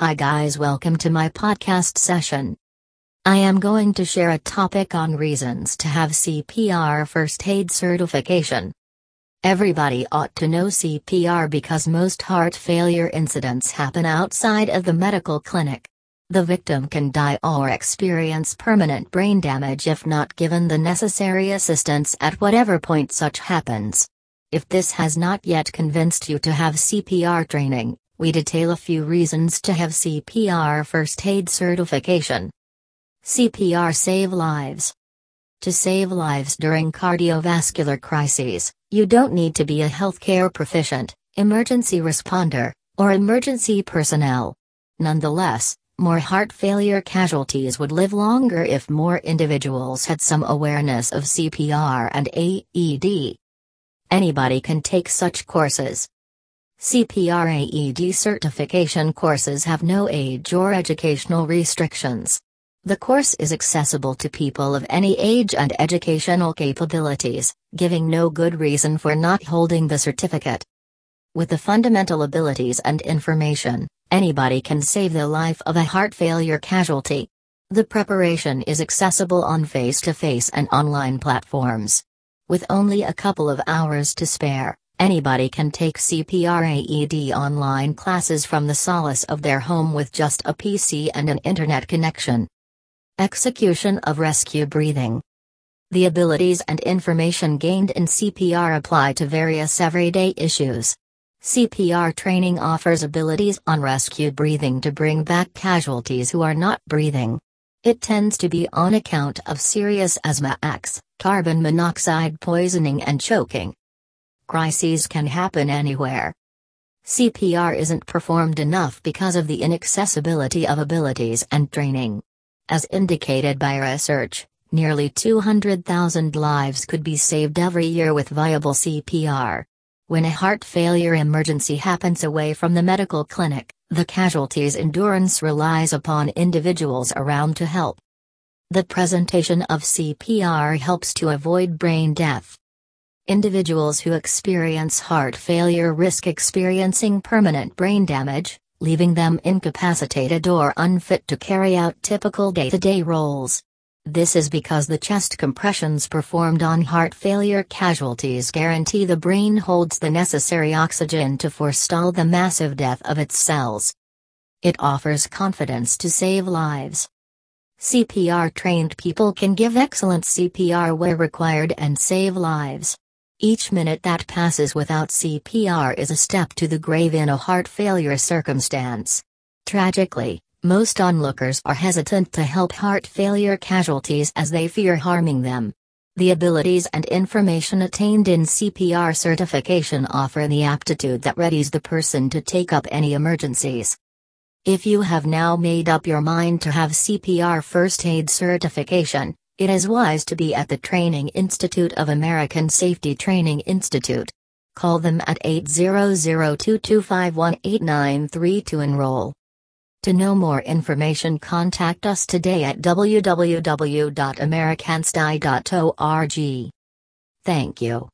Hi, guys, welcome to my podcast session. I am going to share a topic on reasons to have CPR first aid certification. Everybody ought to know CPR because most heart failure incidents happen outside of the medical clinic. The victim can die or experience permanent brain damage if not given the necessary assistance at whatever point such happens. If this has not yet convinced you to have CPR training, we detail a few reasons to have CPR first aid certification. CPR save lives. To save lives during cardiovascular crises, you don't need to be a healthcare proficient, emergency responder, or emergency personnel. Nonetheless, more heart failure casualties would live longer if more individuals had some awareness of CPR and AED. Anybody can take such courses. CPR AED certification courses have no age or educational restrictions. The course is accessible to people of any age and educational capabilities, giving no good reason for not holding the certificate. With the fundamental abilities and information, anybody can save the life of a heart failure casualty. The preparation is accessible on face to face and online platforms. With only a couple of hours to spare, anybody can take CPR AED online classes from the solace of their home with just a PC and an internet connection. Execution of rescue breathing. The abilities and information gained in CPR apply to various everyday issues. CPR training offers abilities on rescue breathing to bring back casualties who are not breathing. It tends to be on account of serious asthma acts, carbon monoxide poisoning and choking. Crises can happen anywhere. CPR isn't performed enough because of the inaccessibility of abilities and training. As indicated by research, nearly 200,000 lives could be saved every year with viable CPR. When a heart failure emergency happens away from the medical clinic, the casualty's endurance relies upon individuals around to help. The presentation of CPR helps to avoid brain death. Individuals who experience heart failure risk experiencing permanent brain damage, leaving them incapacitated or unfit to carry out typical day to day roles. This is because the chest compressions performed on heart failure casualties guarantee the brain holds the necessary oxygen to forestall the massive death of its cells. It offers confidence to save lives. CPR trained people can give excellent CPR where required and save lives. Each minute that passes without CPR is a step to the grave in a heart failure circumstance. Tragically, most onlookers are hesitant to help heart failure casualties as they fear harming them. The abilities and information attained in CPR certification offer the aptitude that readies the person to take up any emergencies. If you have now made up your mind to have CPR first aid certification, it is wise to be at the Training Institute of American Safety Training Institute. Call them at 800-225-1893 to enroll. To know more information contact us today at www.americansty.org. Thank you.